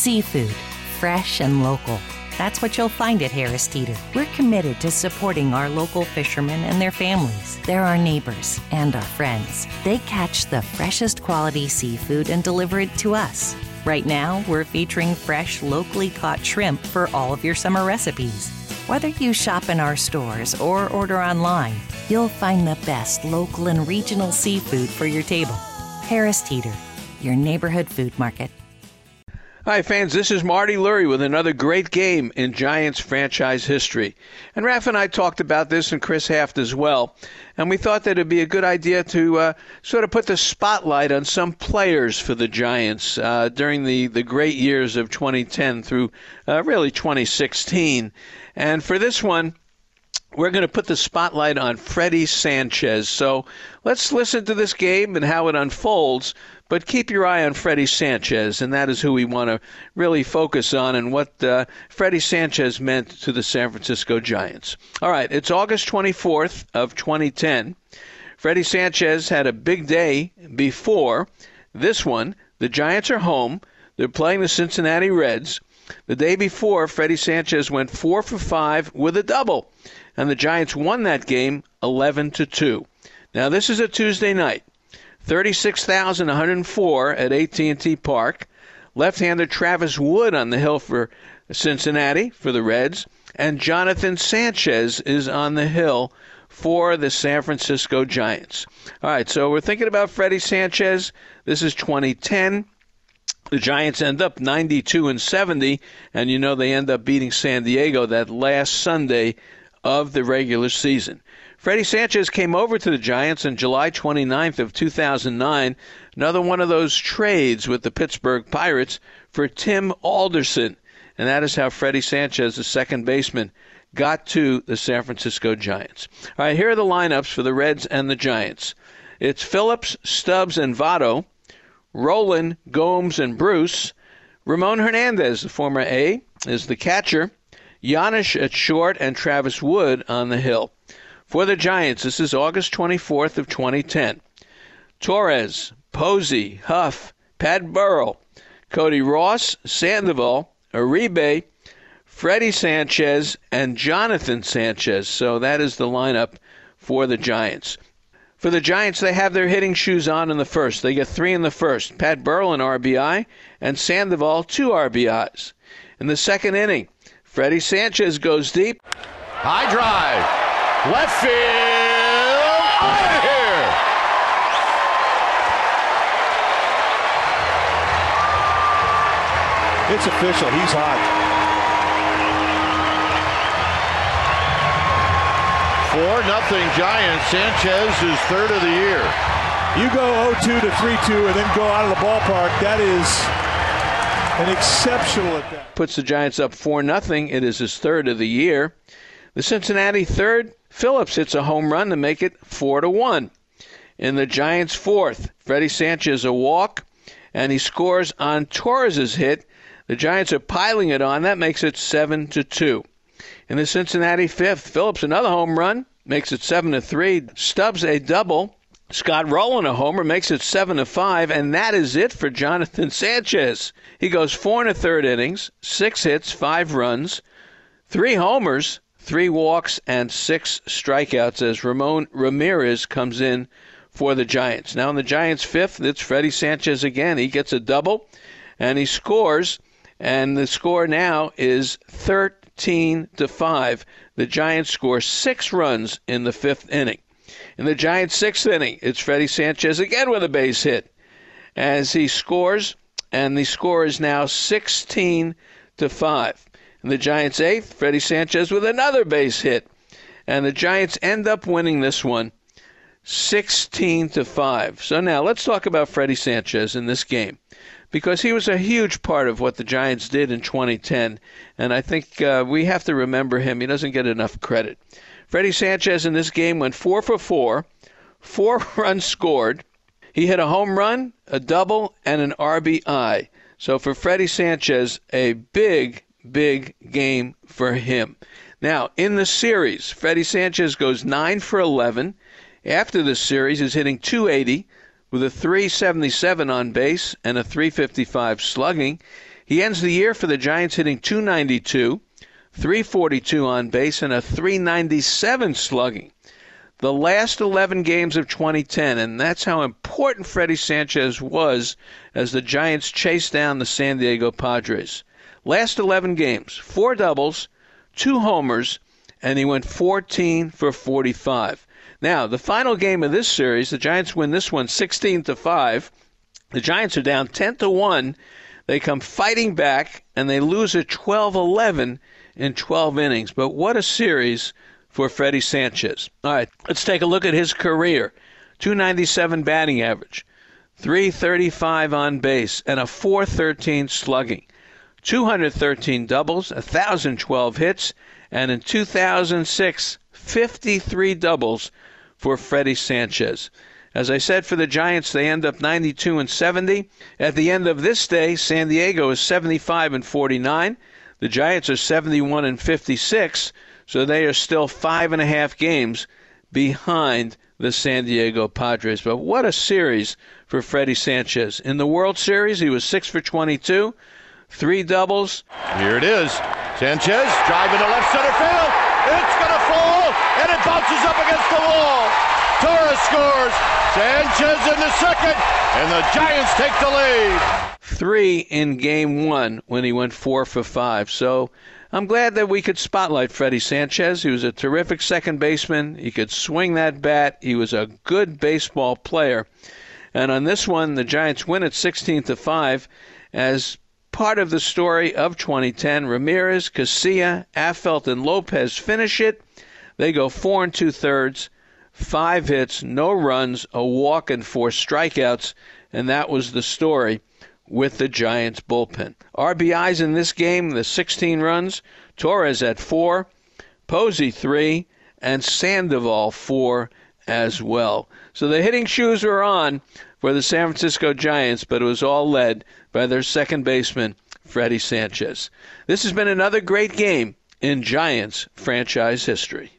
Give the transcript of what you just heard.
Seafood, fresh and local. That's what you'll find at Harris Teeter. We're committed to supporting our local fishermen and their families. They're our neighbors and our friends. They catch the freshest quality seafood and deliver it to us. Right now, we're featuring fresh, locally caught shrimp for all of your summer recipes. Whether you shop in our stores or order online, you'll find the best local and regional seafood for your table. Harris Teeter, your neighborhood food market. Hi, fans. This is Marty Lurie with another great game in Giants franchise history. And Raf and I talked about this, and Chris Haft as well. And we thought that it'd be a good idea to uh, sort of put the spotlight on some players for the Giants uh, during the, the great years of 2010 through uh, really 2016. And for this one, we're going to put the spotlight on Freddy Sanchez. So let's listen to this game and how it unfolds. But keep your eye on Freddy Sanchez, and that is who we want to really focus on and what uh, Freddy Sanchez meant to the San Francisco Giants. All right, it's August 24th of 2010. Freddy Sanchez had a big day before this one. The Giants are home. They're playing the Cincinnati Reds. The day before, Freddy Sanchez went 4 for 5 with a double and the Giants won that game 11 to 2. Now this is a Tuesday night. 36,104 at AT&T Park. Left-hander Travis Wood on the hill for Cincinnati for the Reds, and Jonathan Sanchez is on the hill for the San Francisco Giants. All right, so we're thinking about Freddy Sanchez. This is 2010. The Giants end up 92 and 70, and you know they end up beating San Diego that last Sunday of the regular season. Freddy Sanchez came over to the Giants on July 29th of 2009, another one of those trades with the Pittsburgh Pirates for Tim Alderson. And that is how Freddie Sanchez, the second baseman, got to the San Francisco Giants. All right, here are the lineups for the Reds and the Giants. It's Phillips, Stubbs, and Votto, Rolen, Gomes, and Bruce. Ramon Hernandez, the former A, is the catcher. Janish at short and Travis Wood on the hill. For the Giants, this is August 24th of 2010. Torres, Posey, Huff, Pat Burrell, Cody Ross, Sandoval, Uribe, Freddy Sanchez, and Jonathan Sanchez. So that is the lineup for the Giants. For the Giants, they have their hitting shoes on in the first. They get three in the first. Pat Burrell an RBI, and Sandoval two RBIs. In the second inning, Freddy Sanchez goes deep. High drive. Left field. Out of here. It's official. He's hot. Four nothing Giants. Sanchez is third of the year. You go 0-2 to 3-2 and then go out of the ballpark. That is an exceptional at that. Puts the Giants up 4 nothing. It is his third of the year. The Cincinnati third, Phillips hits a home run to make it 4 to 1. In the Giants fourth, Freddy Sanchez a walk and he scores on Torres's hit. The Giants are piling it on. That makes it 7 to 2. In the Cincinnati fifth, Phillips another home run makes it 7 to 3. Stubbs a double Scott Rolen a homer makes it seven to five, and that is it for Jonathan Sanchez. He goes four and a third innings, six hits, five runs, three homers, three walks, and six strikeouts as Ramon Ramirez comes in for the Giants. Now in the Giants' fifth, it's Freddy Sanchez again. He gets a double, and he scores, and the score now is 13 to five. The Giants score six runs in the fifth inning. In the Giants' sixth inning, it's Freddy Sanchez again with a base hit as he scores, and the score is now 16 to 5. In the Giants' eighth, Freddy Sanchez with another base hit, and the Giants end up winning this one 16 to 5. So now let's talk about Freddy Sanchez in this game because he was a huge part of what the Giants did in 2010, and I think uh, we have to remember him. He doesn't get enough credit. Freddy Sanchez in this game went four for four, four runs scored. He hit a home run, a double, and an RBI. So for Freddy Sanchez, a big, big game for him. Now, in the series, Freddy Sanchez goes 9 for 11. After the series, he's hitting 280 with a 377 on base and a 355 slugging. He ends the year for the Giants hitting 292, 342 on base, and a 397 slugging. The last 11 games of 2010, and that's how important Freddy Sanchez was as the Giants chased down the San Diego Padres. Last 11 games, four doubles, two homers, and he went 14 for 45. Now, the final game of this series, the Giants win this one 16 to 5. The Giants are down 10 to 1. They come fighting back and they lose at 12-11 in 12 innings. But what a series for Freddy Sanchez. All right, let's take a look at his career. 297 batting average, 335 on base, and a 413 slugging. 213 doubles, 1,012 hits, and in 2006, 53 doubles for Freddy Sanchez. As I said for the Giants, they end up 92 and 70. At the end of this day, San Diego is 75 and 49. The Giants are 71 and 56, so they are still five and a half games behind the San Diego Padres. But what a series for Freddy Sanchez. In the World Series, he was 6 for 22, three doubles. Here it is. Sanchez driving to left center field. It's going to fall, and it bounces up against the wall. Torres scores. Sanchez in the second, and the Giants take the lead. Three in game one when he went four for five. So I'm glad that we could spotlight Freddy Sanchez. He was a terrific second baseman. He could swing that bat. He was a good baseball player. And on this one, the Giants win at 16 to 5 as part of the story of 2010. Ramirez, Casilla, Affeldt, and Lopez finish it. They go four and two thirds, five hits, no runs, a walk, and four strikeouts. And that was the story with the Giants bullpen. RBIs in this game, the 16 runs, Torres at four, Posey three, and Sandoval four as well. So the hitting shoes were on for the San Francisco Giants, but it was all led by their second baseman, Freddy Sanchez. This has been another great game in Giants franchise history.